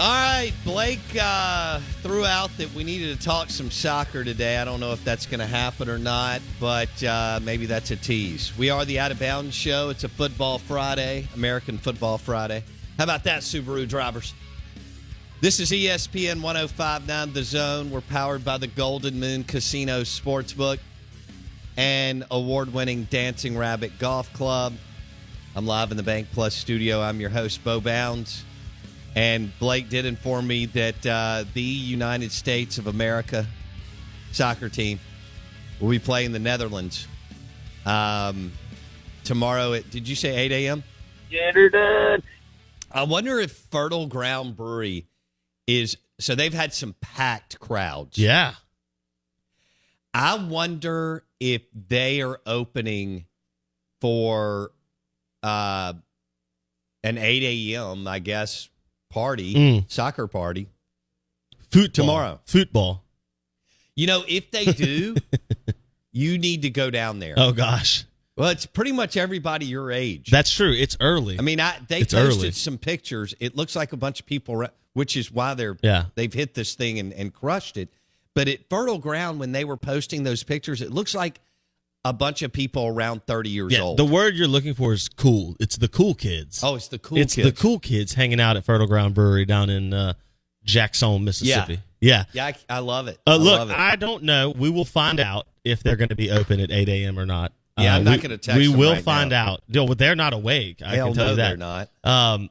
All right, Blake uh, threw out that we needed to talk some soccer today. I don't know if that's going to happen or not, but uh, maybe that's a tease. We are the Out of Bounds Show. It's a Football Friday, American Football Friday. How about that, Subaru drivers? This is ESPN 1059 The Zone. We're powered by the Golden Moon Casino Sportsbook and award winning Dancing Rabbit Golf Club. I'm live in the Bank Plus studio. I'm your host, Bo Bounds. And Blake did inform me that uh, the United States of America soccer team will be playing the Netherlands um, tomorrow at, did you say 8 a.m.? Get her done. I wonder if Fertile Ground Brewery is, so they've had some packed crowds. Yeah. I wonder if they are opening for uh, an 8 a.m., I guess, party, Mm. soccer party. Football. Tomorrow. Football. You know, if they do, you need to go down there. Oh gosh. Well, it's pretty much everybody your age. That's true. It's early. I mean, I, they It's posted early. some pictures. It looks like a bunch of people, which is why they're Yeah. they've hit this thing and, and crushed it. But at Fertile Ground, when they were posting those pictures, it looks like a bunch of people around thirty years yeah, old. the word you're looking for is cool. It's the cool kids. oh, it's the cool it's kids. the cool kids hanging out at Fertile Ground Brewery down in uh, Jackson, Mississippi. Yeah. Yeah, I, I love it. Uh, I look, love it. I don't know. We will find out if they're going to be open at 8 a.m. or not. Yeah, Uh, I'm not we- gonna text We will right find now. out. No, they're not awake. I Hell can tell no, you that. they're not. Um,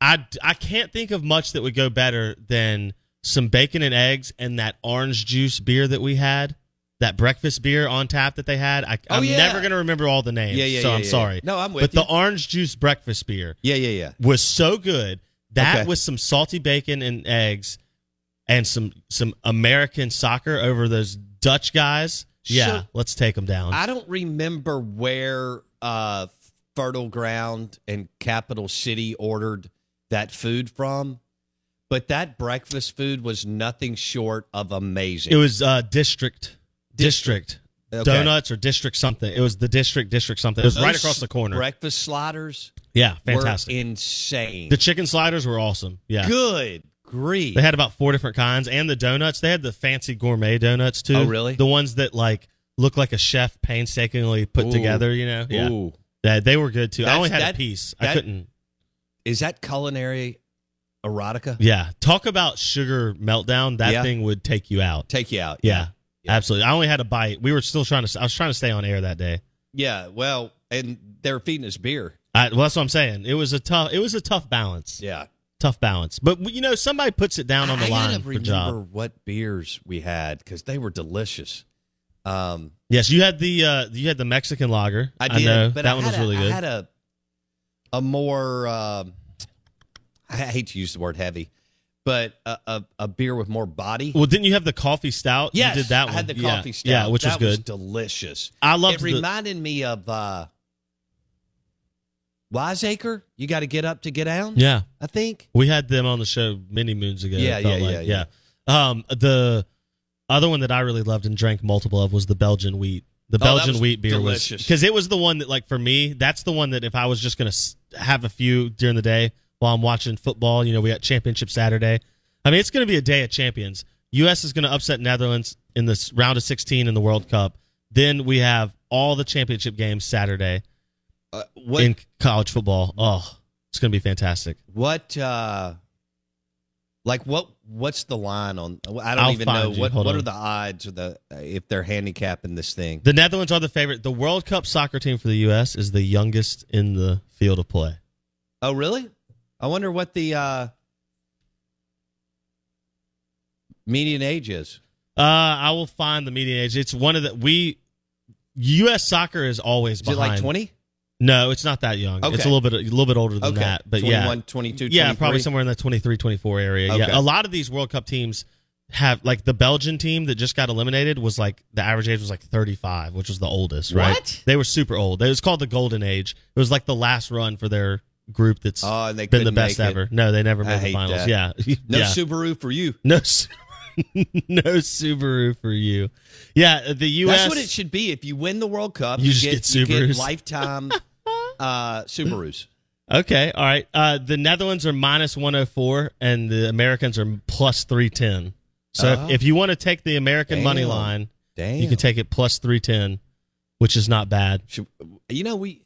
I, I can't think of much that would go better than some bacon and eggs and that orange juice beer that we had, that breakfast beer on tap that they had. I, Oh, I'm yeah. never going to remember all the names, Yeah, yeah, so yeah, I'm yeah. sorry. No, I'm with But you. the orange juice breakfast beer Yeah, yeah, yeah. was so good. That Okay. with some salty bacon and eggs and some some American soccer over those Dutch guys. Yeah, So- let's take them down. I don't remember where uh, Fertile Ground and Capital City ordered that food from, but that breakfast food was nothing short of amazing. it was uh, district district, Okay. donuts or district something. It was the district district something. It was right across the corner. Breakfast sliders Yeah, fantastic. were insane. the chicken sliders were awesome. Yeah. Good grief. They had about four different kinds, and the donuts. They had the fancy gourmet donuts too. Oh, really? The ones that like look like a chef painstakingly put Ooh. together. You know, yeah, Ooh. That- they were good too. I That's- only had that- a piece. I couldn't. Is that culinary erotica? Yeah, talk about sugar meltdown. That Yeah. thing would take you out. Take you out. Yeah, absolutely. I only had a bite. We were still trying to. I was trying to stay on air that day. Yeah. Well, and they're feeding us beer. I, well, that's what I'm saying. It was a tough. It was a tough balance. Yeah. tough balance. But you know, somebody puts it down on the I line for remember job. what beers we had because they were delicious. Um, Yes, you had the uh, you had the Mexican lager. I did, know but that I one was a- really good. I had a a more um I hate to use the word heavy, but a, a, a beer with more body. well, didn't you have the coffee stout? Yes, you did that I one. had the Yeah. coffee stout. Yeah, which that was good. delicious. I loved It the- reminded me of uh Wiseacre. You got to get up to get down. yeah, I think. we had them on the show many moons ago. Yeah, yeah, like. yeah, yeah. Um, the other one that I really loved and drank multiple of was the Belgian wheat. The Oh, Belgian was wheat beer delicious. was because it was the one that, like, for me, that's the one that if I was just gonna have a few during the day while I'm watching football, you know, we got Championship Saturday. I mean, it's gonna be a day of champions. U.S. is gonna upset Netherlands in this round of 16 in the World Cup. Then we have all the championship games Saturday Uh, what in college football. Oh, it's gonna be fantastic. what uh like what what's the line on I don't I'll even know you. what Hold what on. are the odds or the if they're handicapping this thing. The Netherlands are the favorite. The World Cup soccer team for the U.S. is the youngest in the field of play. Oh, really? I wonder what the uh, median age is. Uh, I will find the median age. It's one of the we U.S. soccer is always Is it behind. like 20? No, it's not that young. Okay. It's a little bit a little bit older than Okay. that. But 21, yeah, 22, yeah, probably somewhere in the 23, 24 area. Okay. Yeah, a lot of these World Cup teams have like the Belgian team that just got eliminated was like the average age was like 35, which was the oldest. Right? What? They were super old. It was called the Golden Age. It was like the last run for their group that's Oh, and they been the best it. ever. No, they never made the finals. that. Yeah, No yeah. Subaru for you. No, no Subaru for you. Yeah, the U.S. That's what it should be. If you win the World Cup, You just get you get Subarus. lifetime uh, Subarus. Okay, all right. Uh, the Netherlands are minus 104, and the Americans are plus 310. So Oh. if, if you want to take the American money line, Damn. you can take it plus 310, which is not bad. Should, you know, we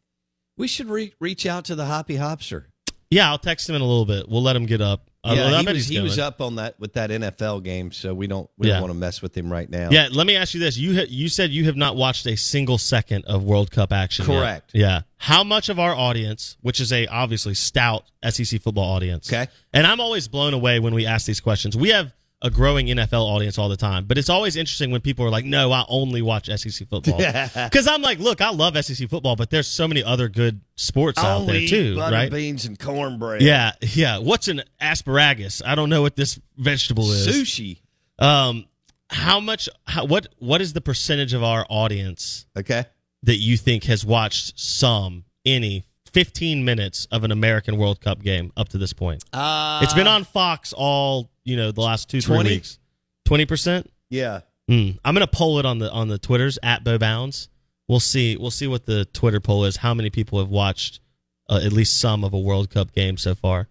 we should re- reach out to the Hoppy Hopster. Yeah, I'll text him in a little bit. We'll let him get up. I- Yeah, I he was, he was up on that with that NFL game, so we don't we Yeah. don't want to mess with him right now. Yeah, let me ask you this: you ha- you said you have not watched a single second of World Cup action. yet. Correct. Yeah. How much of our audience, which is a obviously stout SEC football audience, Okay. and I'm always blown away when we ask these questions. We have a growing NFL audience all the time, but it's always interesting when people are like, "No, I only watch SEC football." Because I'm like, look, I love SEC football, but there's so many other good sports out there too, butter right? beans and cornbread. Yeah, yeah. What's an asparagus? I don't know what this vegetable is. sushi. Um, how much? How, what? What is the percentage of our audience Okay. that you think has watched some, any, 15 minutes of an American World Cup game up to this point? Uh, it's been on Fox all you know the last two three weeks. Twenty percent. Yeah. Mm. I'm gonna poll it on the on the Twitters at Bo Bounds. We'll see. We'll see what the Twitter poll is. How many people have watched uh, at least some of a World Cup game so far?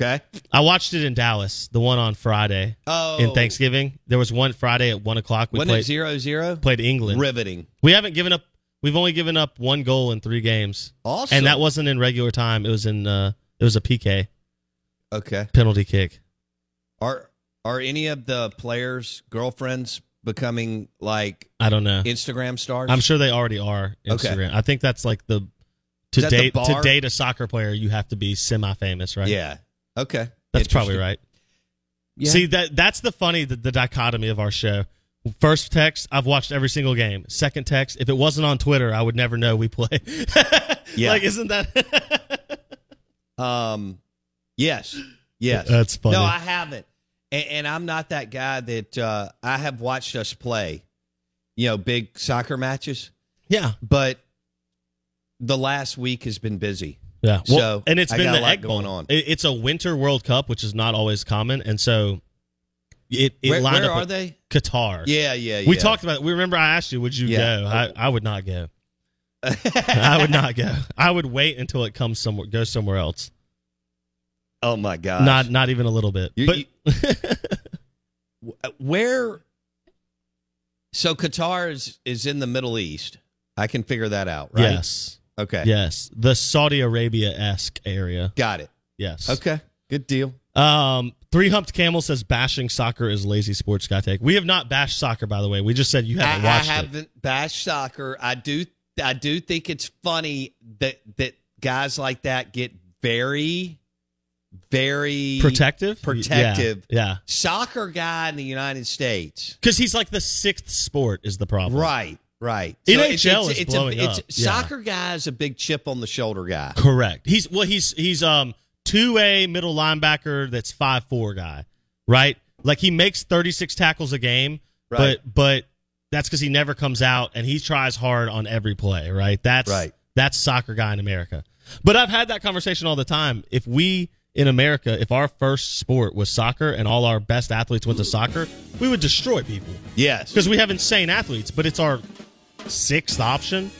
Okay. I watched it in Dallas, the one on Friday Oh. in Thanksgiving. There was one Friday at one o'clock. We Wasn't played zero zero? played England. Riveting. We haven't given up. We've only given up one goal in three games, Awesome. and that wasn't in regular time. It was in. Uh, it was a PK okay. penalty kick. Are are any of the players' girlfriends becoming like I don't know. Instagram stars? I'm sure they already are Okay. I think that's like the to Is that the date to date a soccer player, you have to be semi famous, right? Yeah. Okay. that's probably right. Yeah. See that that's the funny the, the dichotomy of our show. First text, I've watched every single game. Second text, if it wasn't on Twitter, I would never know we play. Yeah. Like, isn't that? Um, yes, yes. That's funny. No, I haven't, and, and I'm not that guy that uh, I have watched us play. You know, big soccer matches, yeah, but the last week has been busy. yeah. Well, So, and it's I been the Egg going on. It's a Winter World Cup, which is not always common, and so it, it Where, lined where up are they? Qatar. Yeah, yeah, yeah. We talked about. it. We remember I asked you, would you Yeah. go? I, I would not go. I would not go. I would wait until it comes somewhere, goes somewhere else. Oh my god! Not not even a little bit. You- but where? So Qatar is is in the Middle East. I can figure that out, right? yes, Okay. yes, the Saudi Arabia esque area. Got it. Yes. Okay. Good deal. Um, Three Humped Camel says bashing soccer is lazy sports guy take. We have not bashed soccer, by the way. We just said you haven't I, I watched it. haven't bashed soccer. I do. I do think it's funny that that guys like that get very very Protective? protective. Yeah, yeah. Soccer guy in the United States. Because he's like the sixth sport is the problem. Right, right. NHL is blowing a, it's, up. Yeah. Soccer guy is a big chip on the shoulder guy. Correct. He's well. He's he's um two A middle linebacker. That's five four guy. Right. Like he makes thirty six tackles a game. Right. But but that's because he never comes out and he tries hard on every play. Right. That's Right. That's soccer guy in America. But I've had that conversation all the time. If we in America, if our first sport was soccer and all our best athletes went to soccer, we would destroy people Yes. because we have insane athletes. But it's our sixth option.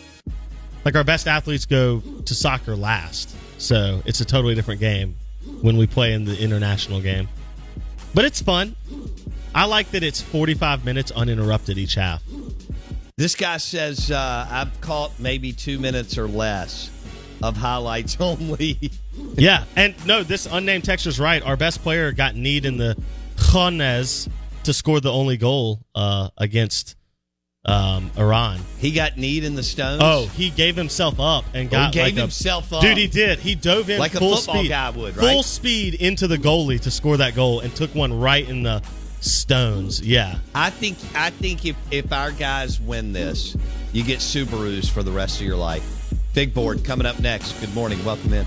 Like our best athletes go to soccer last, so it's a totally different game when we play in the international game. But it's fun. I like that it's 45 minutes uninterrupted each half. This guy says uh, I've caught maybe two minutes or less of highlights only. Yeah, and no, this unnamed texture's right. Our best player got need in the Khanes to score the only goal uh, against um, Iran. he got need in the stones. Oh, he gave himself up and got he gave like a- himself up. Dude, he did. He dove in Like a full football speed, guy would, full speed into the goalie to score that goal and took one right in the stones. Yeah, I think I think if if our guys win this, you get Subarus for the rest of your life. Big board coming up next. Good morning. Welcome in.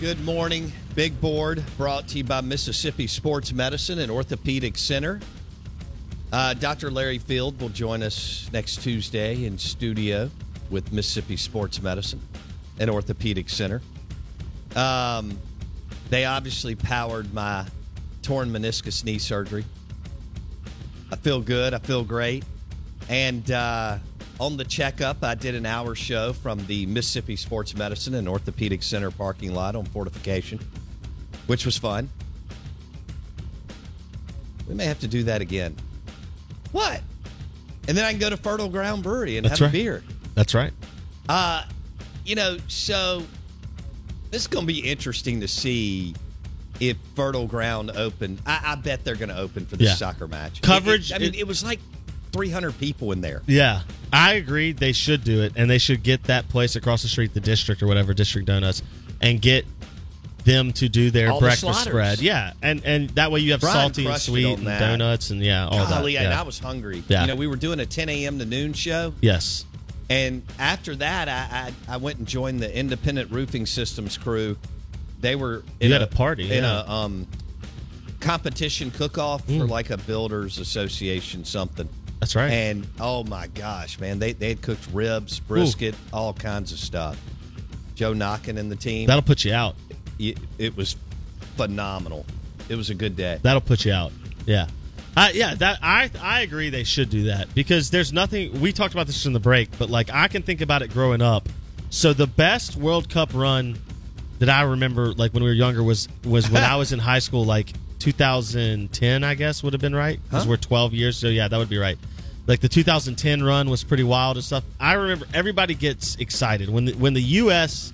Good morning. Big board brought to you by Mississippi Sports Medicine and Orthopedic Center. Uh, Dr. Larry Field will join us next Tuesday in studio with Mississippi Sports Medicine and Orthopedic Center. Um, they obviously powered my torn meniscus knee surgery. I feel good. I feel great. And uh, on the checkup, I did an hour show from the Mississippi Sports Medicine and Orthopedic Center parking lot on Fortification, which was fun. We may have to do that again. What? And then I can go to Fertile Ground Brewery and That's have right. a beer. that's right. Uh, you know, so this is going to be interesting to see if Fertile Ground open. I, I bet they're going to open for this Yeah. soccer match. Coverage- It- it- I mean, it- it was like 300 people in there. Yeah, I agree. They should do it, and they should get that place across the street, the district or whatever, District Donuts, and get them to do their All breakfast sliders. spread. Yeah, and and that way you have Brian salty and sweet and donuts and yeah, all Golly, that. and Yeah. I was hungry. Yeah. You know, we were doing a 10 a.m. to noon show. yes, And after that, I, I I went and joined the Independent Roofing Systems crew. They were in You had a party, in yeah. a um competition cook off for Mm. like a builders association something. That's right. And oh my gosh, man, they they had cooked ribs, brisket, all kinds of stuff. Joe Knockin and the team. That'll put you out. it, it was phenomenal. It was a good day. That'll put you out. Yeah. Uh, yeah, that I I agree they should do that because there's nothing we talked about this in the break, but like I can think about it growing up. So the best World Cup run that I remember like when we were younger was was when I was in high school like 2010 I guess would have been right because Huh? we're 12 years so yeah that would be right. Like the 2010 run was pretty wild and stuff. I remember everybody gets excited when the, when the US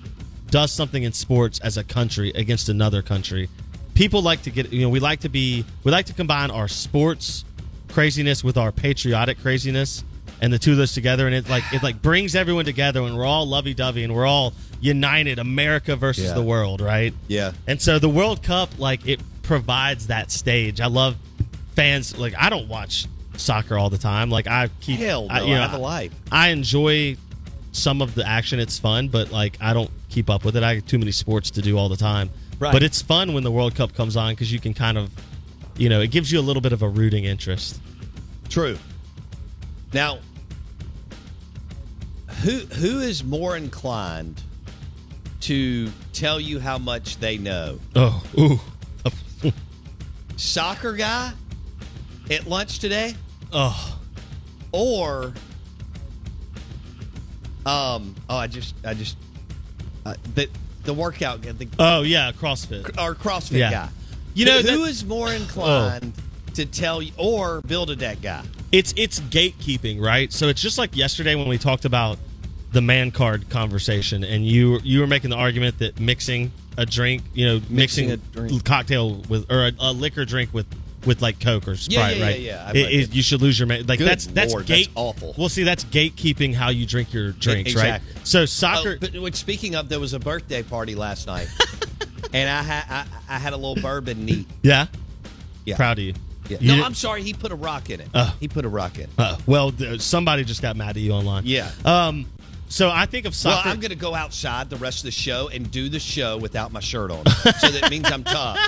does something in sports as a country against another country, people like to get you know we like to be we like to combine our sports craziness with our patriotic craziness and the two of those together and it like it like brings everyone together and we're all lovey-dovey and we're all united america versus Yeah. the world right Yeah. and so the world cup like it provides that stage i love fans like i don't watch soccer all the time like i keep Hell no, I, you I know, have a life. I enjoy some of the action. It's fun, but like I don't keep up with it. I have too many sports to do all the time. Right. But it's fun when the World Cup comes on because you can kind of, you know, it gives you a little bit of a rooting interest. True. Now, who who is more inclined to tell you how much they know? Oh, ooh, Soccer guy at lunch today, oh, or um? Oh, I just I just uh, the the workout guy, the oh yeah, CrossFit. or CrossFit Yeah. guy. You know, who that- is more inclined to tell you, or build a deck guy? It's it's gatekeeping, right? So it's just like yesterday when we talked about the man card conversation, and you you were making the argument that mixing a drink, you know, Mixing mixing, a drink. cocktail with or a, a liquor drink with with like Coke or Sprite, yeah, right? yeah, yeah. I It- read it- it. you should lose your ma- like Good that's that's Lord, that's gate awful. Well, see, that's gatekeeping how you drink your drinks, exactly. right? So soccer. Oh, but which, speaking of, there was a birthday party last night, and I had I, I had a little bourbon neat. yeah, Yeah. proud of you. Yeah. No, I'm sorry. He put a rock in it. Oh. he put a rock in. Uh, well, somebody just got mad at you online. Yeah. Um. So I think of Well. I'm going to go outside the rest of the show and do the show without my shirt on, so that means I'm tough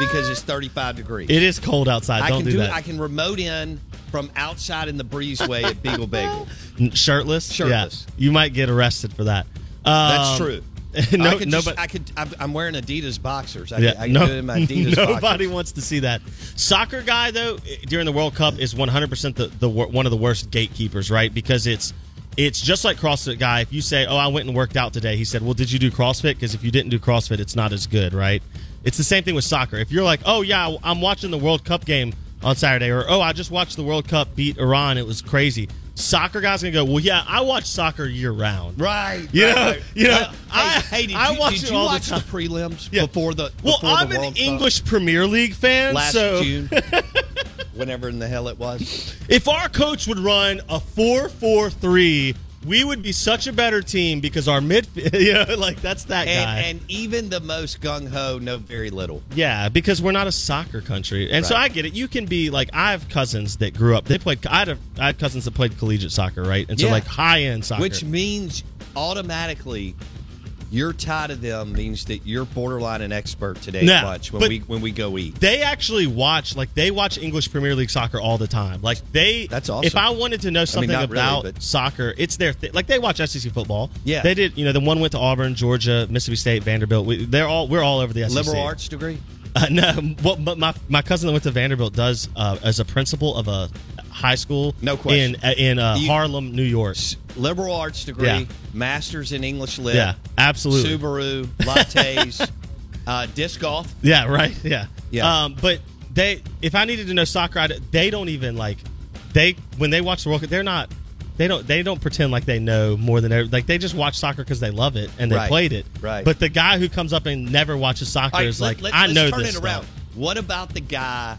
because it's 35 degrees. it is cold outside. I Don't can do, do. that. I can remote in from outside in the breezeway at Beagle Bagel. Shirtless? Shirtless. Yeah. You might get arrested for that. That's Um, true. no, I could just, nobody, I could. I'm, wearing Adidas boxers. I, yeah, can, I can no- do it in my Adidas nobody boxers. wants to see that. Soccer guy though during the World Cup is 100% the, the one of the worst gatekeepers, right? Because it's it's just like CrossFit guy. If you say, "Oh, I went and worked out today," he said, "Well, did you do CrossFit?" Because if you didn't do CrossFit, it's not as good, right? It's the same thing with soccer. If you're like, "Oh yeah, I'm watching the World Cup game on Saturday," or "Oh, I just watched the World Cup beat Iran. It was crazy." Soccer guy's gonna go, "Well, yeah, I watch soccer year round." Right. You right, know, right. you know, Uh, I- hey, did I you, watch did you all the watch the, time. prelims Yeah. before the Well, I'm the an Cup? English Premier League fan, last so June, whenever in the hell it was. if our coach would run a four-four-three, we would be such a better team because our midfield, you know, like that's that And, guy. and even the most gung ho know very little. yeah, because we're not a soccer country, and so I get it. You can be like, I have cousins that grew up. They played. I had, I had cousins that played collegiate soccer, right? And so Yeah. like high-end soccer. Which means automatically your tie to them means that you're borderline an expert today lunch when we when we go eat. they actually watch like they watch English Premier League soccer all the time. Like they That's awesome. If I wanted to know something not really, about but- soccer, it's their thing. Like they watch SEC football. Yeah. they did. You know, the one went to Auburn, Georgia, Mississippi State, Vanderbilt. We, they're all we're all over the SEC. Liberal arts degree. Uh, no, well, but my my cousin that went to Vanderbilt does uh, as a principal of a high school. No question. in uh, in uh, You- Harlem, New York. Liberal arts degree, Yeah. masters in English lit. Yeah, absolutely. Subaru, lattes, uh, disc golf. Yeah, right. Yeah, Yeah. Um, but they, if I needed to know soccer, I'd, they don't even like they when they watch the World Cup, they're not. They don't. They don't pretend like they know more than every- like they just watch soccer because they love it and they Right. played it. Right. But the guy who comes up and never watches soccer right, is let- like, let- I know turn this it around. stuff. What about the guy,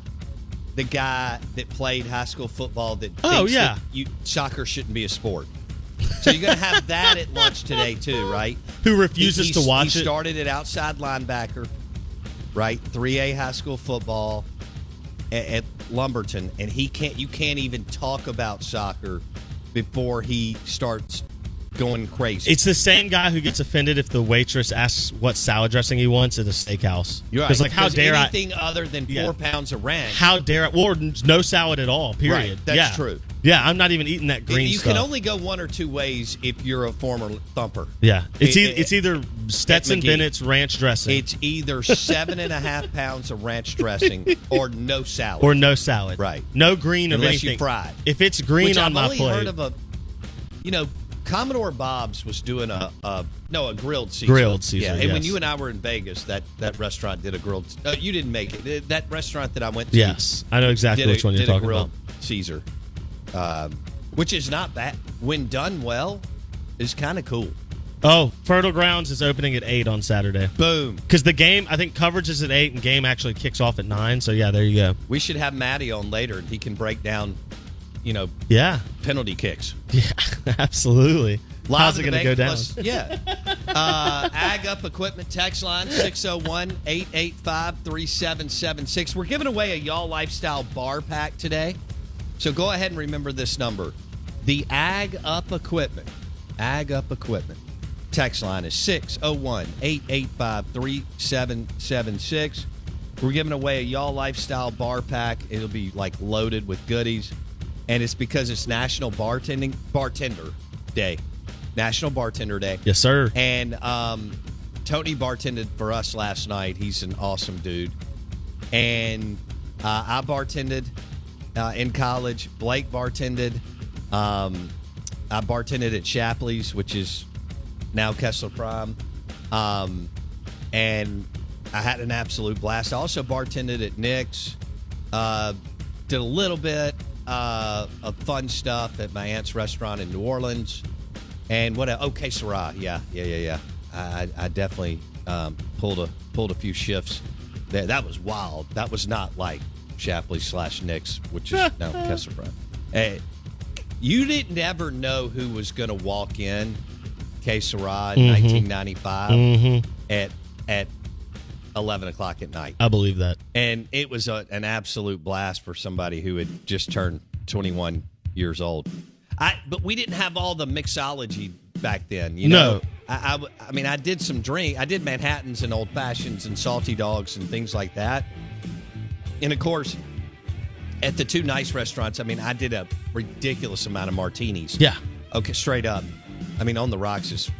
the guy that played high school football that Oh, thinks yeah. that you, soccer shouldn't be a sport? So you're going to have that at lunch today too, right? Who refuses He- to watch he it? started at outside linebacker, right? 3A high school football at, at Lumberton, and he can't. You can't even talk about soccer before he starts going crazy. It's the same guy who gets offended if the waitress asks what salad dressing he wants at a steakhouse. You're right. Because like, how dare I? anything other than Yeah. four pounds of ranch? How dare I? Or no salad at all. Period. Right, that's yeah. true. Yeah, I'm not even eating that green you stuff. can only go one or two ways if you're a former thumper. yeah, it's It- e- it- it's either Stetson. Bennett's ranch dressing It's either seven and a half pounds of ranch dressing or no salad. or no salad. Right. No green of Unless you fry. If it's green Which on I've my only plate, heard of a, you know, Commodore Bob's was doing a, a no a grilled Caesar. Grilled Caesar, Yeah, and when you and I were in Vegas, that that restaurant did a grilled. Uh, you didn't make it. That restaurant that I went to. yes, I know exactly did a, which one you're did a talking grilled about. Caesar, um, which is not bad when done well. Is kind of cool. Oh, Fertile Grounds is opening at eight on Saturday. Boom. Because the game, I think coverage is at eight, and game actually kicks off at nine. So yeah, there you go. We should have Matty on later, and he can break down, you know, Yeah, penalty kicks. yeah, absolutely. Live How's it going to go down? plus- yeah. Uh, Ag Up Equipment text line 601 885 3776. We're giving away a Y'all Lifestyle bar pack today. So go ahead and remember this number. The Ag Up Equipment, Ag Up Equipment text line is 601 885 3776. We're giving away a Y'all Lifestyle bar pack. It'll be like loaded with goodies. And it's because it's National Bartending Bartender Day. National Bartender Day. Yes, sir. And um, Tony bartended for us last night. He's an awesome dude. And uh, I bartended uh, in college. Blake bartended. Um, I bartended at Shapley's, which is now Kessler Prime. Um, and I had an absolute blast. I also bartended at Nick's. Uh, did a little bit uh, of fun stuff at my aunt's restaurant in New Orleans. And what? A, que sera. Yeah, yeah, yeah, yeah. I, I definitely um, pulled a pulled a few shifts there. That was wild. That was not like Shapley slash Nick's, which is now Kessler. Hey, you didn't ever know who was going to walk in Que Sera in Mhm. 1995 Mhm. at at 11 o'clock at night. I believe that. And it was a, an absolute blast for somebody who had just turned 21 years old. I but we didn't have all the mixology back then. You know, No. I, I I mean, I did some drink. I did Manhattans and old fashions and salty dogs and things like that. And of course, at the two nice restaurants, I mean, I did a ridiculous amount of martinis. Yeah. Okay, straight up. I mean, on the rocks is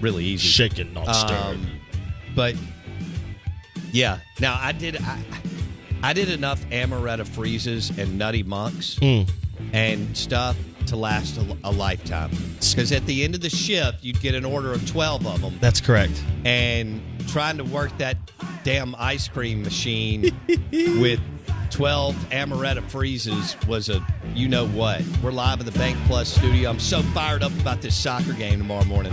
really easy. Shaken, not stirred. Um, but yeah, now I did. I, I did enough amaretto freezes and nutty monks Mm. and stuff to last a, a lifetime. Because at the end of the shift, you'd get an order of twelve of them, That's correct. and trying to work that damn ice cream machine with 12 amaretto freezes was a you know what. We're live in the Bank Plus studio. I'm so fired up about this soccer game tomorrow morning.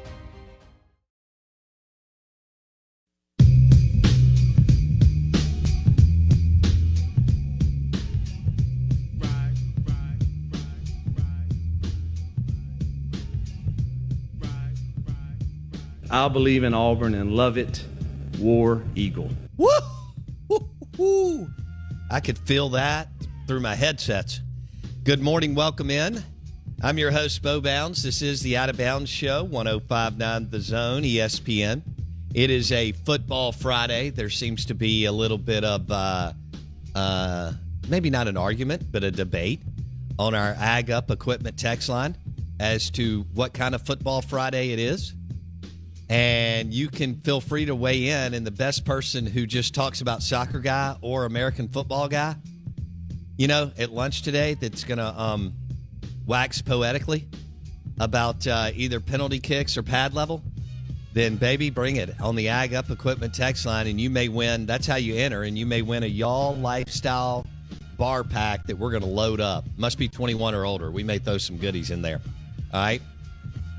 I'll believe in Auburn and love it. War Eagle. Woo! I could feel that through my headsets. Good morning, welcome in. I'm your host, Bo Bounds. This is the Out of Bounds Show, 1059 The Zone, ESPN. It is a football Friday. There seems to be a little bit of, uh, uh, maybe not an argument, but a debate on our Ag Up Equipment text line as to what kind of football Friday it is and you can feel free to weigh in. And the best person who just talks about soccer guy or American football guy, you know, at lunch today that's going to um, wax poetically about uh, either penalty kicks or pad level, then baby, bring it on the Ag Up Equipment text line, and you may win. That's how you enter, and you may win a Y'all Lifestyle bar pack that we're going to load up. Must be 21 or older. We may throw some goodies in there. All right.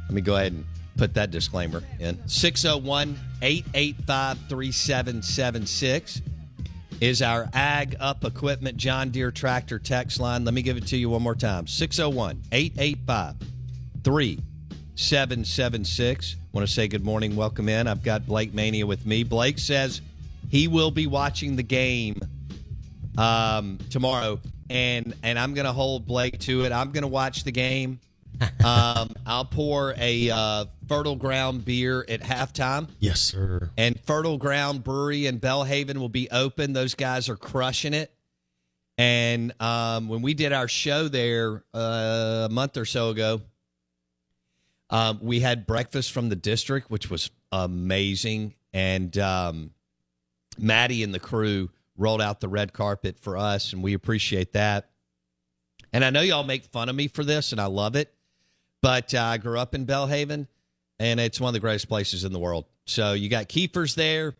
Let me go ahead and put that disclaimer in. 601 885 3776 is our Ag Up Equipment John Deere tractor text line. Let me give it to you one more time 601 885 3776. Want to say good morning, welcome in. I've got Blake Mania with me. Blake says he will be watching the game um, tomorrow, and and I'm going to hold Blake to it. I'm going to watch the game. um, I'll pour a uh, Fertile Ground beer at halftime. Yes, sir. And Fertile Ground Brewery in Belhaven will be open. Those guys are crushing it. And um, when we did our show there uh, a month or so ago, um, we had breakfast from the district, which was amazing. And um, Maddie and the crew rolled out the red carpet for us, and we appreciate that. And I know y'all make fun of me for this, and I love it. But uh, I grew up in Belhaven, and it's one of the greatest places in the world. So you got Keifer's there,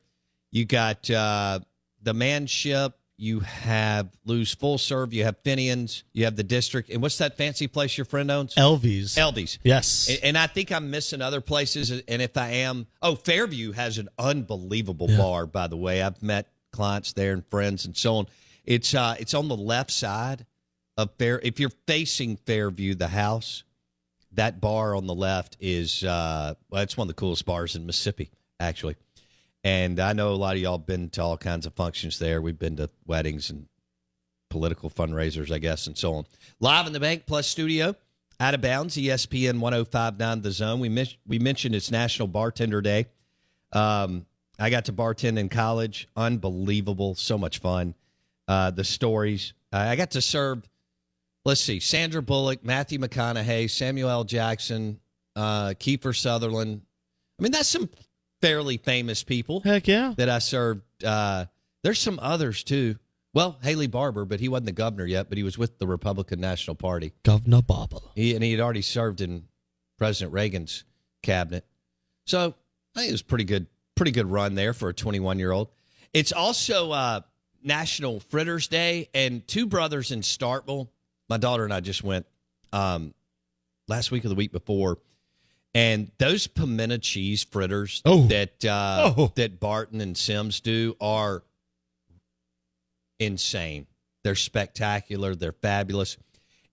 you got uh, the Manship, you have Lou's Full Serve, you have Fenian's, you have the District, and what's that fancy place your friend owns? Elvies. Elvies. Yes. And, and I think I'm missing other places. And if I am, oh, Fairview has an unbelievable Yeah. bar. By the way, I've met clients there and friends and so on. It's uh, it's on the left side of Fair. If you're facing Fairview, the house, that bar on the left is uh, well, it's one of the coolest bars in Mississippi, actually. And I know a lot of y'all been to all kinds of functions there. We've been to weddings and political fundraisers, I guess, and so on. Live in the Bank Plus studio, out of bounds, ESPN 1059 The Zone. We, mis- we mentioned it's National Bartender Day. Um, I got to bartend in college. Unbelievable. So much fun. Uh, the stories. Uh, I got to serve, let's see, Sandra Bullock, Matthew McConaughey, Samuel L. Jackson, uh, Kiefer Sutherland. I mean, that's some fairly famous people. Heck yeah. That I served. Uh, there's some others too. Well, Haley Barbour, but he wasn't the governor yet, but he was with the Republican National Party. Governor Barbour. He, and he had already served in President Reagan's cabinet. So I think it was pretty good, pretty good run there for a 21 year old. It's also uh, National Fritters Day, and two brothers in Starkville. My daughter and I just went um, last week or the week before, and those pimento cheese fritters Oh. that uh, Oh. that Barton and Sims do are insane. They're spectacular. They're fabulous.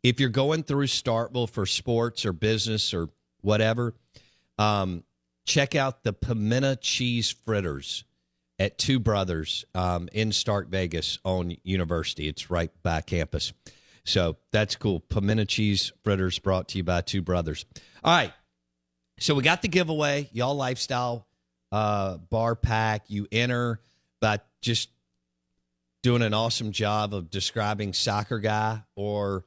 If you're going through Starkville for sports or business or whatever, um, check out the pimento cheese fritters at Two Brothers um, in Stark Vegas on University. It's right by campus. So that's cool. Pimento cheese fritters brought to you by Two Brothers. All right. So we got the giveaway, y'all lifestyle uh, bar pack. You enter by just doing an awesome job of describing soccer guy or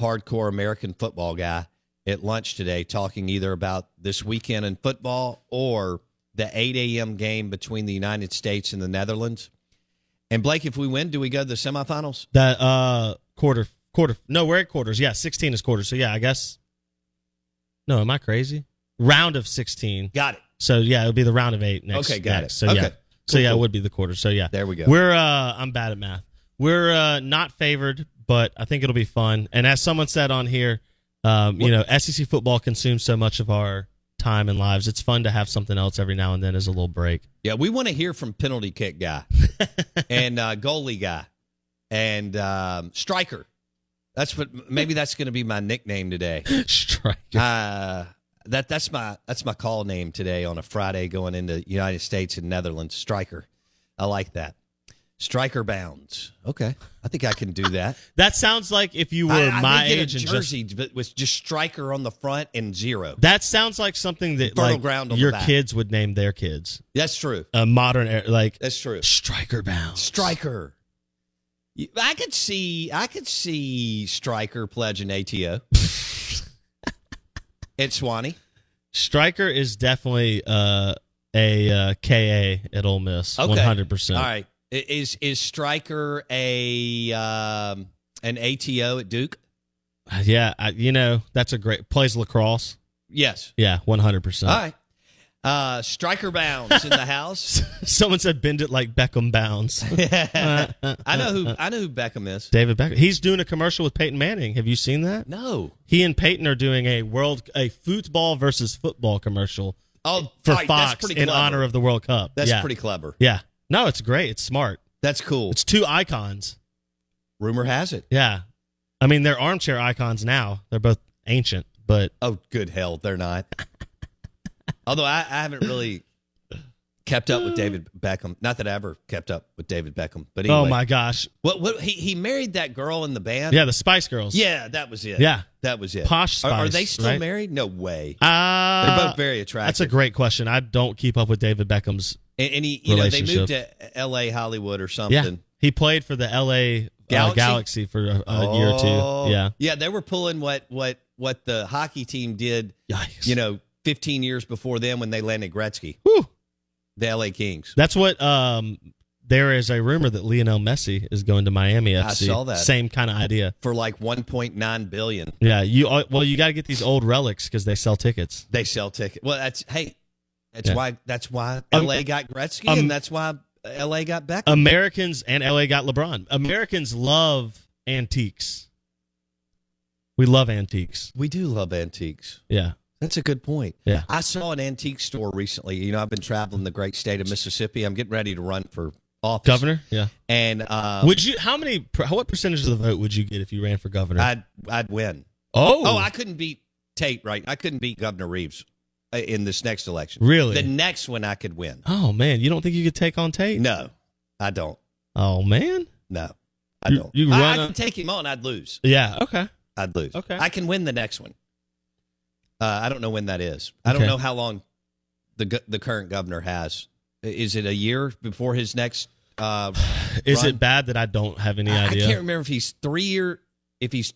hardcore American football guy at lunch today, talking either about this weekend in football or the 8 a.m. game between the United States and the Netherlands. And Blake, if we win, do we go to the semifinals? That uh quarter quarter no, we're at quarters. Yeah, 16 is quarters. So yeah, I guess No, am I crazy? Round of 16. Got it. So yeah, it'll be the round of 8 next. Okay, got next. it. So yeah. Okay. so yeah, cool. it would be the quarter. So yeah. There we go. We're uh I'm bad at math. We're uh not favored, but I think it'll be fun. And as someone said on here, um, you know, SEC football consumes so much of our time and lives. It's fun to have something else every now and then as a little break. Yeah, we want to hear from penalty kick guy and uh, goalie guy and um, striker. That's what maybe that's going to be my nickname today. Striker. Uh, that that's my that's my call name today on a Friday going into United States and Netherlands. Striker, I like that. Striker bounds. Okay, I think I can do that. That sounds like if you were I, I my age and just jersey, but with just striker on the front and zero. That sounds like something that Fertile like ground on the your kids would name their kids. That's true. A modern era, like That's true. striker bounds. Striker. I could see I could see Striker pledging ATO. at Sewanee. Striker is definitely uh, a uh, KA at Ole Miss. Okay. One hundred percent. All right. Is is Striker a um, an ATO at Duke? Yeah, I, you know that's a great plays lacrosse. Yes. Yeah, one hundred percent. All right. Uh, striker bounds in the house. Someone said bend it like Beckham bounds. I know who I know who Beckham is. David Beckham. He's doing a commercial with Peyton Manning. Have you seen that? No. He and Peyton are doing a world a football versus football commercial. Oh, for right, Fox in honor of the World Cup. That's Yeah. pretty clever. Yeah. No, it's great. It's smart. That's cool. It's two icons. Rumor has it. Yeah. I mean, they're armchair icons now. They're both ancient, but Oh, good hell, they're not. Although I, I haven't really kept up with David Beckham. Not that I ever kept up with David Beckham, but anyway. oh my gosh. What? What? He he married that girl in the band. Yeah, the Spice Girls. Yeah, that was it. Yeah. that was it. Posh Are, are they still right? married? No way. Uh, They're both very attractive. That's a great question. I don't keep up with David Beckham's. And, and he, you know, they moved to L.A., Hollywood, or something. Yeah. He played for the LA Galaxy? Galaxy, uh, Galaxy for a, a year or Oh. two. Yeah. yeah. They were pulling what what what the hockey team did. Yikes. You know, 15 years before them when they landed Gretzky. Whew. The L.A. Kings. That's what um there is a rumor that Lionel Messi is going to Miami FC. I saw that. Same kind of idea. For like 1.9 billion. Yeah, you uh, well you got to get these old relics cuz they sell tickets. They sell tickets. Well, that's hey, that's Yeah. why that's why Um, L.A. got Gretzky, um, and that's why L.A. got Beckham. Americans and LA got LeBron. Americans love antiques. We love antiques. we do love antiques. Yeah. That's a good point. Yeah. I saw an antique store recently. You know, I've been traveling the great state of Mississippi. I'm getting ready to run for office. Governor? Yeah. And um, would you how many what percentage of the vote would you get if you ran for governor? I'd I'd win. Oh. oh, I couldn't beat Tate. Right, I couldn't beat Governor Reeves uh, in this next election. Really? the next one I could win. oh man, you don't think you could take on Tate? No, I don't. Oh man. No, I You- don't. you I, run I can take him on. I'd lose. Yeah, okay. I'd lose. Okay. I can win the next one. Uh, I don't know when that is. I don't know how long the the current governor has. Is it a year before his next? Uh, Is run? it bad that I don't have any I, I can't remember if he's three year. If he's,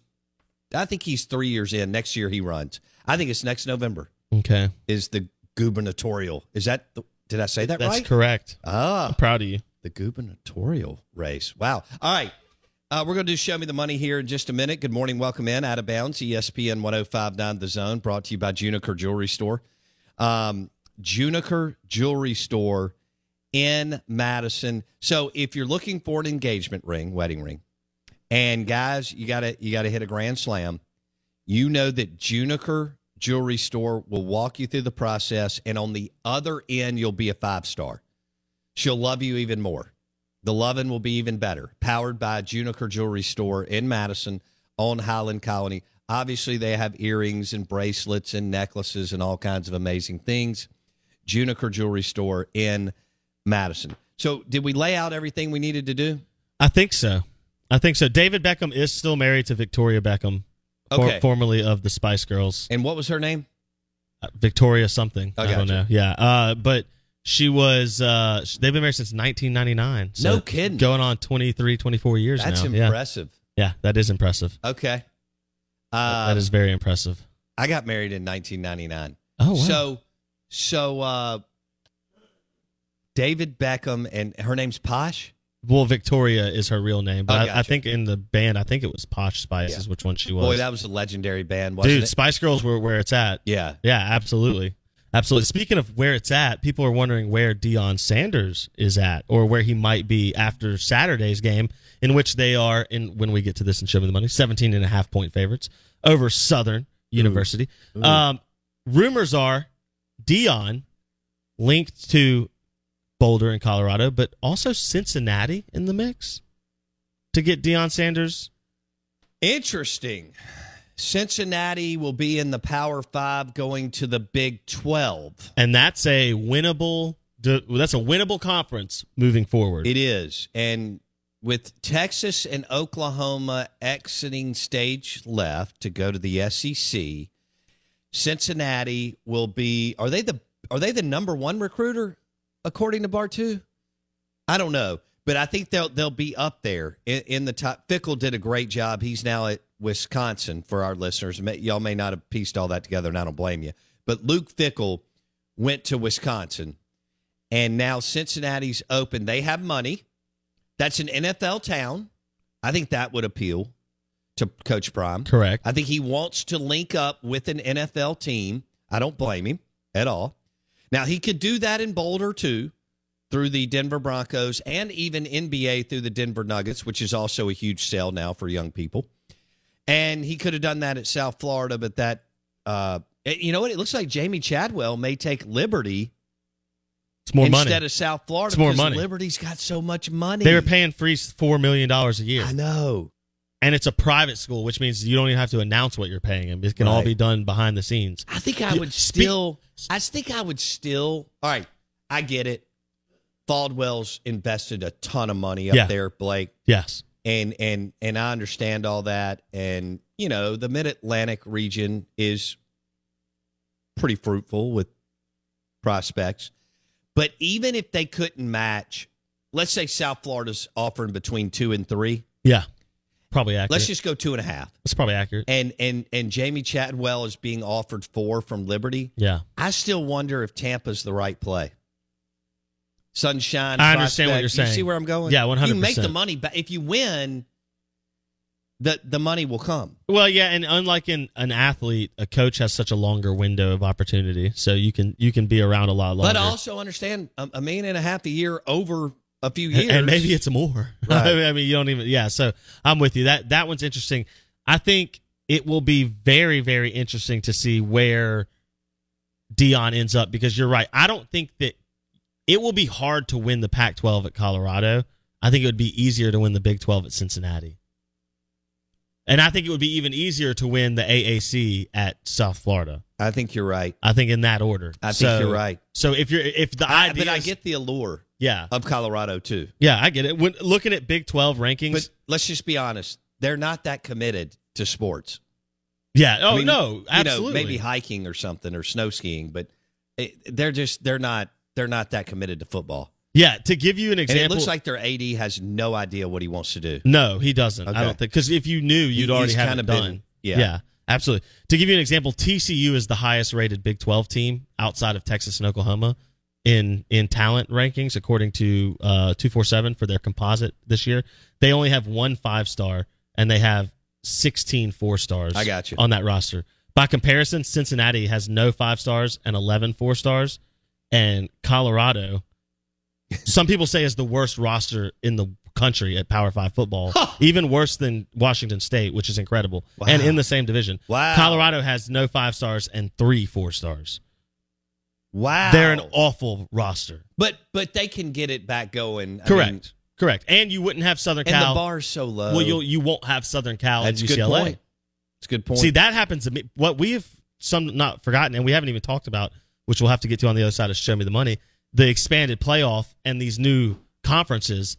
I think he's three years in. Next year he runs. I think it's next November. Okay. Is the gubernatorial? Is that? The, did I say that That's right? correct. Ah, I'm proud of you. the gubernatorial race. Wow. All right. Uh, we're going to do Show Me the Money here in just a minute. Good morning. Welcome in. Out of bounds. ESPN 1059 The Zone, brought to you by Juniker Jewelry Store. Um, Juniker Jewelry Store in Madison. So if you're looking for an engagement ring, wedding ring, and guys, you gotta you gotta hit a grand slam. You know that Juniker Jewelry Store will walk you through the process, and on the other end, you'll be a five star. She'll love you even more. The loving will be even better. Powered by Juniker Jewelry Store in Madison on Highland Colony. Obviously, they have earrings and bracelets and necklaces and all kinds of amazing things. Juniker Jewelry Store in Madison. So, did we lay out everything we needed to do? I think so. I think so. David Beckham is still married to Victoria Beckham, for- formerly of the Spice Girls. And what was her name? Uh, Victoria something. I I, don't know. Yeah. Uh, but she was. Uh, they've been married since 1999. So No kidding. Going on 23, 24 years That's now. Impressive. Yeah, that is impressive. Okay. That- Uh, that is very impressive. I got married in 1999. Oh, wow. So, so uh, David Beckham and her name's Posh. Well, Victoria is her real name, but Oh, I, I think in the band, I think it was Posh Spice Yeah. is which one she was. Boy, that was a legendary band, wasn't Dude, it? Spice Girls were where it's at. Yeah. Yeah, absolutely. Absolutely. Speaking of where it's at, people are wondering where Deion Sanders is at or where he might be after Saturday's game, in which they are, in when we get to this and show me the money, 17 and a half point favorites over Southern University. Ooh. Um, rumors are Deion linked to Boulder in Colorado, but also Cincinnati in the mix to get Deion Sanders. Interesting. Cincinnati will be in the Power Five, going to the Big Twelve. And that's a winnable. That's a winnable conference moving forward. It is, and with Texas and Oklahoma exiting stage left to go to the SEC, Cincinnati will be. Are they the Are they the number one recruiter according to Bartu? I don't know, but I think they'll they'll be up there in, in the top. Fickell did a great job. He's now at Wisconsin for our listeners. May- Y'all may not have pieced all that together, and I don't blame you. But Luke Fickell went to Wisconsin, and now Cincinnati's open. They have money. That's an NFL town. I think that would appeal to Coach Prime. Correct. I think he wants to link up with an NFL team. I don't blame him at all. Now, he could do that in Boulder too, through the Denver Broncos and even NBA through the Denver Nuggets, which is also a huge sell now for young people. And he could have done that at South Florida, but that, uh, you know what? It looks like Jamey Chadwell may take Liberty It's more money. instead of South Florida. It's more because money. Liberty's got so much money. They were paying Freeze four million dollars a year. I know. And it's a private school, which means you don't even have to announce what you're paying him. It can all be done behind the scenes. I think I would still. I think I would still. All right, I get it. Falwell's invested a ton of money up Yeah. there, Blake, Yes. and and and I understand all that. And you know, the Mid Atlantic region is pretty fruitful with prospects. But even if they couldn't match, let's say South Florida's offering between two and three. Yeah. Probably accurate. Let's just go two and a half. That's probably accurate. And and and Jamey Chadwell is being offered four from Liberty. Yeah. I still wonder if Tampa's the right play. Sunshine. I understand what prospect. you're You see where I'm going? Yeah, 100. You make the money, but if you win, the the money will come. Well, yeah, and unlike in an athlete, a coach has such a longer window of opportunity, so you can you can be around a lot longer. But also understand a, a million and a half a year over a few years, and maybe it's more. Right. I mean, you don't even. Yeah, so I'm with you. That that one's interesting. I think it will be very very interesting to see where Deion ends up because you're right. I don't think that it will be hard to win the Pac-12 at Colorado. I think it would be easier to win the Big 12 at Cincinnati. And I think it would be even easier to win the AAC at South Florida. I think you're right. I think in that order. I think you're right. So if you're if the I, idea but I get the allure. Yeah. of Colorado too. Yeah, I get it. When looking at Big 12 rankings, But let's just be honest; they're not that committed to sports. yeah. Oh I mean, no, you know, absolutely. maybe hiking or something or snow skiing, but it, they're just they're not they're not that committed to football. Yeah, to give you an And example, it looks like their AD has no idea what he wants to do. no, he doesn't. Okay. I don't think because if you knew, you'd He- already have it been- done. yeah. yeah, absolutely. To give you an example, TCU is the highest rated Big 12 team outside of Texas and Oklahoma in in talent rankings according to uh 247 for their composite this year. They only have one five star and they have 16 four stars. I got you. on that roster. By comparison, Cincinnati has no five stars and 11 four stars, and Colorado, some people say is the worst roster in the country at Power Five football, even worse than Washington State, which is incredible, and in the same division. Wow. Colorado has no five stars and three four stars. Wow, They're an awful roster. but but they can get it back going. I Correct. mean, Correct. And you wouldn't have Southern and Cal. the bar's so low. well, you'll, you won't have Southern Cal That's and good UCLA. point. It's a good point. See, that happens to me. What we have some not forgotten, and we haven't even talked about, which we'll have to get to on the other side of Show Me the Money, the expanded playoff and these new conferences.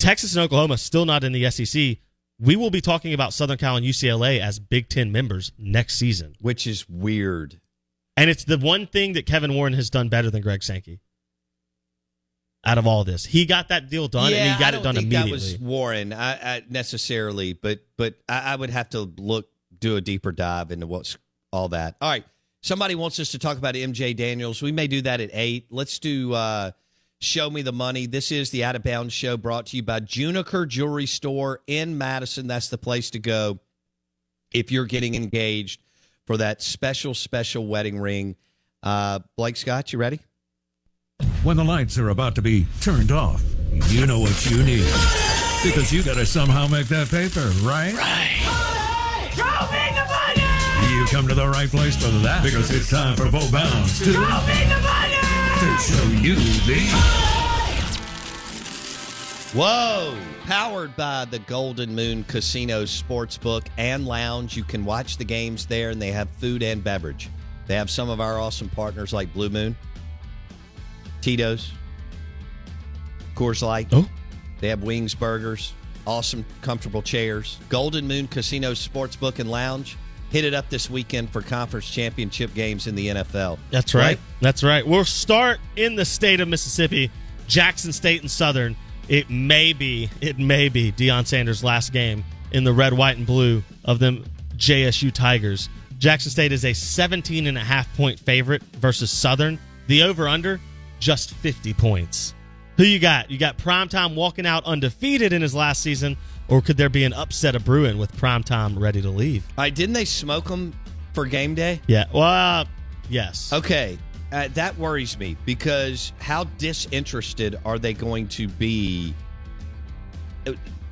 Texas and Oklahoma still not in the SEC. We will be talking about Southern Cal and UCLA as Big Ten members next season. which is weird. And it's the one thing that Kevin Warren has done better than Greg Sankey. Out of all this, he got that deal done, yeah, and he got it done think immediately. That was Warren, I, I, necessarily, but but I, I would have to look, do a deeper dive into what's all that. All right, somebody wants us to talk about MJ Daniels. We may do that at eight. Let's do uh, show me the money. This is the Out of Bounds show, brought to you by Juniker Jewelry Store in Madison. That's the place to go if you're getting engaged for that special special wedding ring. Uh, Blake Scott, you ready? When the lights are about to be turned off, you know what you need. Because you gotta somehow make that paper, right? Right. You come to the right place for that because it's time for Bo Bounds to, to show you the Whoa! Powered by the Golden Moon Casino Sportsbook and Lounge. You can watch the games there, and they have food and beverage. They have some of our awesome partners like Blue Moon, Tito's, Coors Light. Oh. They have wings, burgers, awesome, comfortable chairs. Golden Moon Casino Sportsbook and Lounge. Hit it up this weekend for conference championship games in the NFL. That's right. That's right. We'll start in the state of Mississippi, Jackson State and Southern. It may be, it may be Deion Sanders' last game in the red, white, and blue of them JSU Tigers. Jackson State is a 17 and a half point favorite versus Southern. The over under, just 50 points. Who you got? You got Primetime walking out undefeated in his last season, or could there be an upset of brewing with primetime ready to leave? All right, didn't they smoke them for game day? Yeah. Well, uh, yes. Okay, uh, that worries me because how disinterested are they going to be?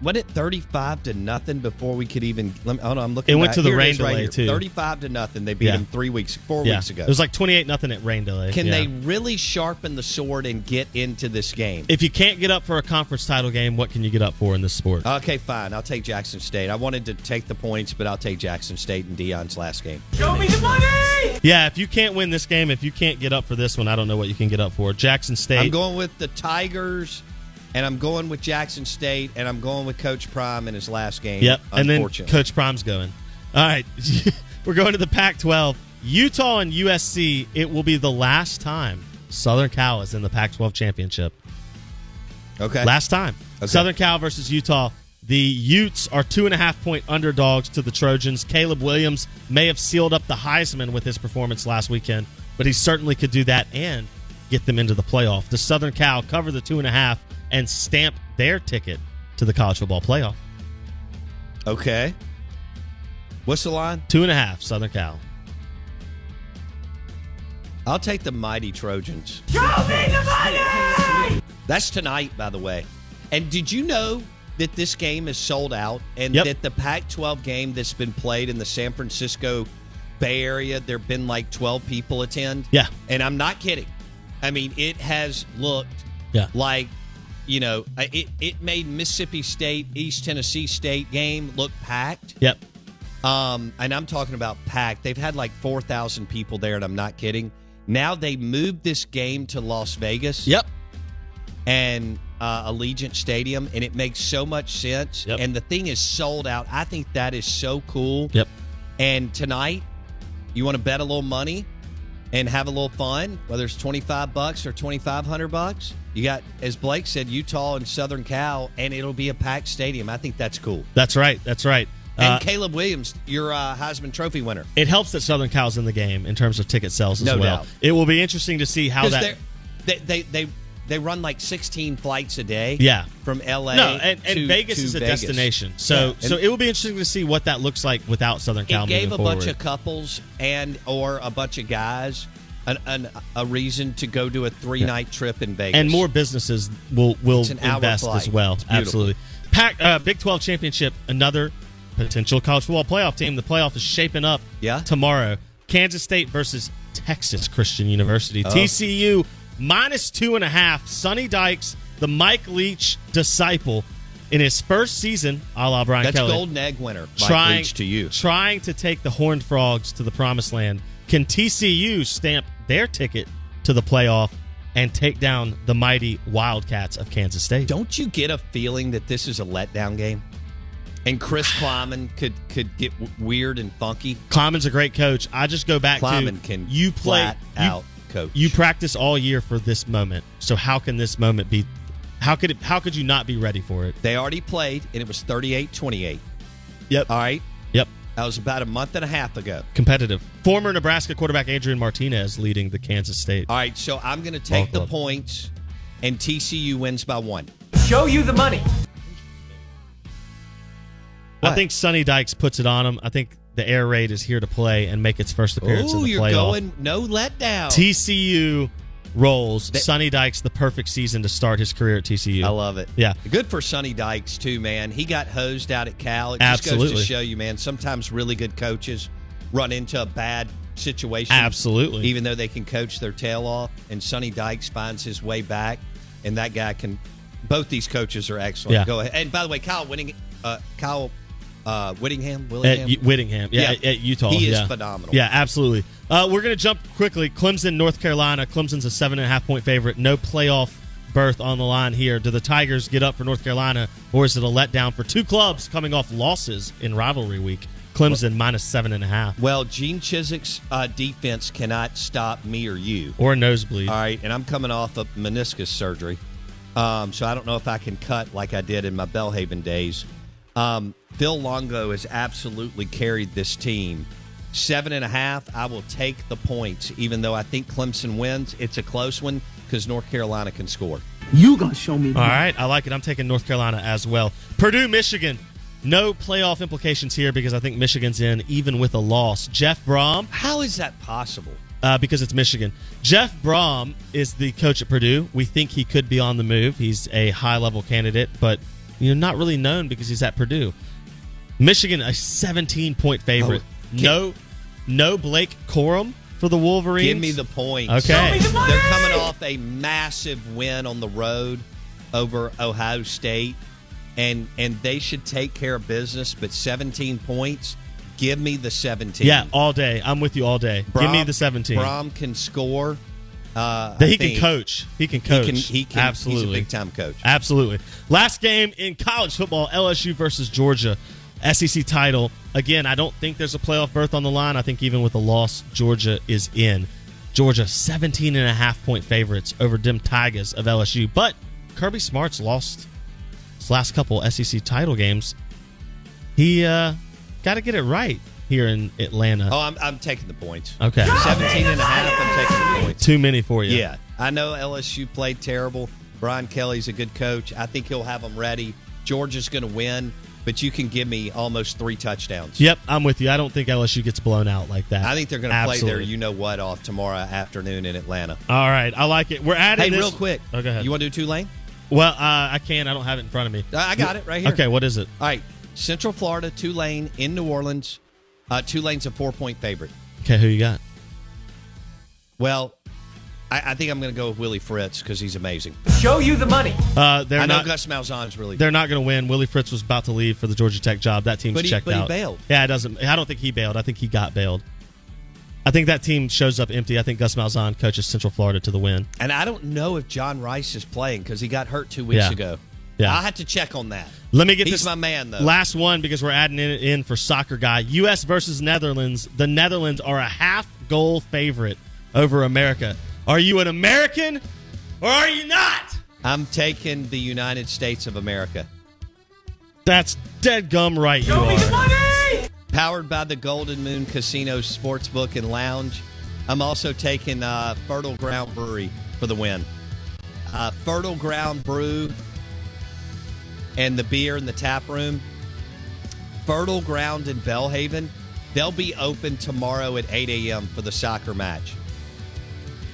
What it thirty-five to nothing before we could even? Let me, hold on, I'm looking. It went back. to the Here rain is right delay, too. Thirty-five to nothing. They beat Yeah. them three weeks, four yeah. weeks ago. It was like 28 nothing at rain delay. Can Yeah. they really sharpen the sword and get into this game? If you can't get up for a conference title game, what can you get up for in this sport? Okay, fine. I'll take Jackson State. I wanted to take the points, but I'll take Jackson State in Deion's last game. Show me the money! Yeah, if you can't win this game, if you can't get up for this one, I don't know what you can get up for. Jackson State. I'm going with the Tigers, and I'm going with Jackson State, and I'm going with Coach Prime in his last game. Yep. And then. Coach Prime's going. All right. We're going to the Pac 12. Utah and USC, it will be the last time Southern Cal is in the Pac 12 championship. Okay. Last time. Okay. Southern Cal versus Utah. The Utes are two and a half point underdogs to the Trojans. Caleb Williams may have sealed up the Heisman with his performance last weekend, but he certainly could do that and get them into the playoff. The Southern Cal cover the two and a half and stamp their ticket to the college football playoff. Okay. What's the line? Two and a half, Southern Cal. I'll take the mighty Trojans. Show me the money! That's tonight, by the way. And did you know that this game is sold out and Yep. that the Pac 12 game that's been played in the San Francisco Bay Area, there have been like 12 people attend? Yeah. And I'm not kidding. I mean, it has looked Yeah. like, you know, it, it made Mississippi State, East Tennessee State game look packed. Yep. Um, and I'm talking about packed. They've had like 4,000 people there, and I'm not kidding. Now they moved this game to Las Vegas. Yep. And uh, Allegiant Stadium, and it makes so much sense. Yep. And the thing is sold out. I think that is so cool. Yep. And tonight, you want to bet a little money and have a little fun, whether it's 25 bucks or 2,500 bucks. You got, as Blake said, Utah and Southern Cal, and it'll be a packed stadium. I think that's cool. That's right. That's right. And Uh, Caleb Williams, your uh, Heisman Trophy winner. it helps that Southern Cal's in the game in terms of ticket sales as No well. doubt. It will be interesting to see how that. they, they they they run like 16 flights a day. Yeah. from LA. No, and, and to- Vegas to is a Vegas. destination, so Yeah. so it will be interesting to see what that looks like without Southern Cal. it gave a moving bunch of couples and or a bunch of guys an, an, a reason to go do a three night trip in Vegas. and more businesses will will It's an hour invest flight. as well. Absolutely. Pac, uh, Big Twelve championship, another potential college football playoff team. The playoff is shaping up. Yeah. tomorrow, Kansas State versus Texas Christian University. Oh. TCU minus two and a half. Sonny Dykes, the Mike Leach disciple, in his first season, a la Brian That's Kelly. golden egg winner. Mike trying Leach to you. trying to take the Horned Frogs to the promised land. Can TCU stamp their ticket to the playoff and take down the mighty Wildcats of Kansas State? Don't you get a feeling that this is a letdown game? And Chris Klieman could could get weird and funky. Klieman's a great coach. I just go back Klieman to can you play flat you, out coach. You practice all year for this moment. So how can this moment be? How could it? How could you not be ready for it? They already played, and it was 38-28. Yep. All right. Yep. That was about a month and a half ago. Competitive. Former Nebraska quarterback Adrian Martinez leading the Kansas State. All right, so I'm going to take the points, and TCU wins by one. Show you the money. I think Sonny Dykes puts it on him. I think the air raid is here to play and make its first appearance in Oh, the you're playoff. going no letdown. TCU rolls. They- Sonny Dykes the perfect season to start his career at TCU. I love it. Yeah. Good for Sonny Dykes too, man. He got hosed out at Cal. It just goes to show you, man. Sometimes really good coaches run into a bad situation. Absolutely. Even though they can coach their tail off, and Sonny Dykes finds his way back, and that guy can. Both these coaches are excellent. Yeah. Go ahead. And by the way, Kyle Winning, uh, Kyle uh, Whittingham, At Willingham, U- Whittingham, yeah, At, at Utah. He is yeah. phenomenal. Yeah, absolutely. Uh, we're going to jump quickly. Clemson, North Carolina. Clemson's a seven and a half point favorite. No playoff berth on the line here. Do the Tigers get up for North Carolina, or is it a letdown for two clubs coming off losses in rivalry week? Clemson minus seven and a half, Well, Gene Chizik's uh, defense cannot stop me or you. or a nosebleed. All right, and I'm coming off of meniscus surgery, um, so I don't know if I can cut like I did in my Belhaven days. Um, Phil Longo has absolutely carried this team. Seven and a half. I will take the points, even though I think Clemson wins. It's a close one because North Carolina can score. You gonna show me? All right, I like it. I'm taking North Carolina as well. Purdue, Michigan. No playoff implications here because I think Michigan's in even with a loss. Jeff Brohm. How is that possible? Uh, because it's Michigan. Jeff Brohm is the coach at Purdue. We think he could be on the move. He's a high level candidate, but you know, not really known because he's at Purdue. Michigan, a 17 point favorite. Oh, no, no Blake Corum for the Wolverines. Give me the points. Okay. They're coming off a massive win on the road over Ohio State, and and they should take care of business. But 17 points. Give me the 17. Yeah, all day. I'm with you all day. Give me the 17. Brohm can score. Uh, That he can coach. He can coach. He can. He can Absolutely. He's a big time coach. Absolutely. Last game in college football, LSU versus Georgia. SEC title. Again, I don't think there's a playoff berth on the line. I think even with a loss, Georgia is in. Georgia 17 and a half point favorites over Dim Tigers of LSU. But Kirby Smart's lost his last couple SEC title games. He uh, got to get it right here in Atlanta. Oh, I'm, I'm taking the points. Okay. 17 and a half, I'm taking the points. Too many for you. Yeah. I know LSU played terrible. Brian Kelly's a good coach. I think he'll have them ready. Georgia's going to win, but you can give me almost three touchdowns. Yep, I'm with you. I don't think LSU gets blown out like that. I think they're going to play their you know what off tomorrow afternoon in Atlanta. All right, I like it. We're adding Hey, this. real quick. Oh, go ahead. You want to do Tulane? Well, uh, I can. I don't have it in front of me. I got it right here. Okay, what is it? All right. Central Florida, Tulane in New Orleans. Uh, Tulane's a four point favorite. Okay, who you got? Well, I, I think I'm going to go with Willie Fritz because he's amazing. Show you the money. Uh, they're I know not. Gus Malzahn's really They're not going to win. Willie Fritz was about to leave for the Georgia Tech job. That team's But he- checked but he out. bailed. Yeah, it doesn't. I don't think he bailed. I think he got bailed. I think that team shows up empty. I think Gus Malzahn coaches Central Florida to the win. And I don't know if John Rice is playing because he got hurt two weeks Yeah. ago. Yeah. I'll have to check on that. Let me get He's this my man, though. Last one because we're adding it in for soccer guy. U.S. versus Netherlands. The Netherlands are a half goal favorite over America. Are you an American or are you not? I'm taking the United States of America. That's dead gum right. you are. Powered by the Golden Moon Casino Sportsbook and Lounge. I'm also taking uh, Fertile Ground Brewery for the win. Uh, Fertile Ground Brew and the beer in the tap room. Fertile Ground in Belhaven. They'll be open tomorrow at 8 a.m. for the soccer match.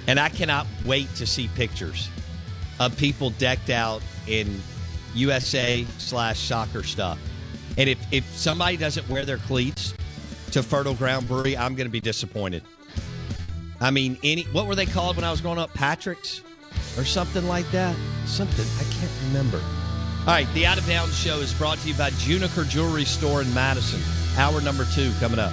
And I cannot wait to see pictures of people decked out in USA slash soccer stuff. And if, if somebody doesn't wear their cleats to Fertile Ground Brewery, I'm going to be disappointed. I mean, any what were they called when I was growing up? Patrick's or something like that? Something I can't remember. All right, the Out of Bounds show is brought to you by Juniker Jewelry Store in Madison. Hour number two coming up.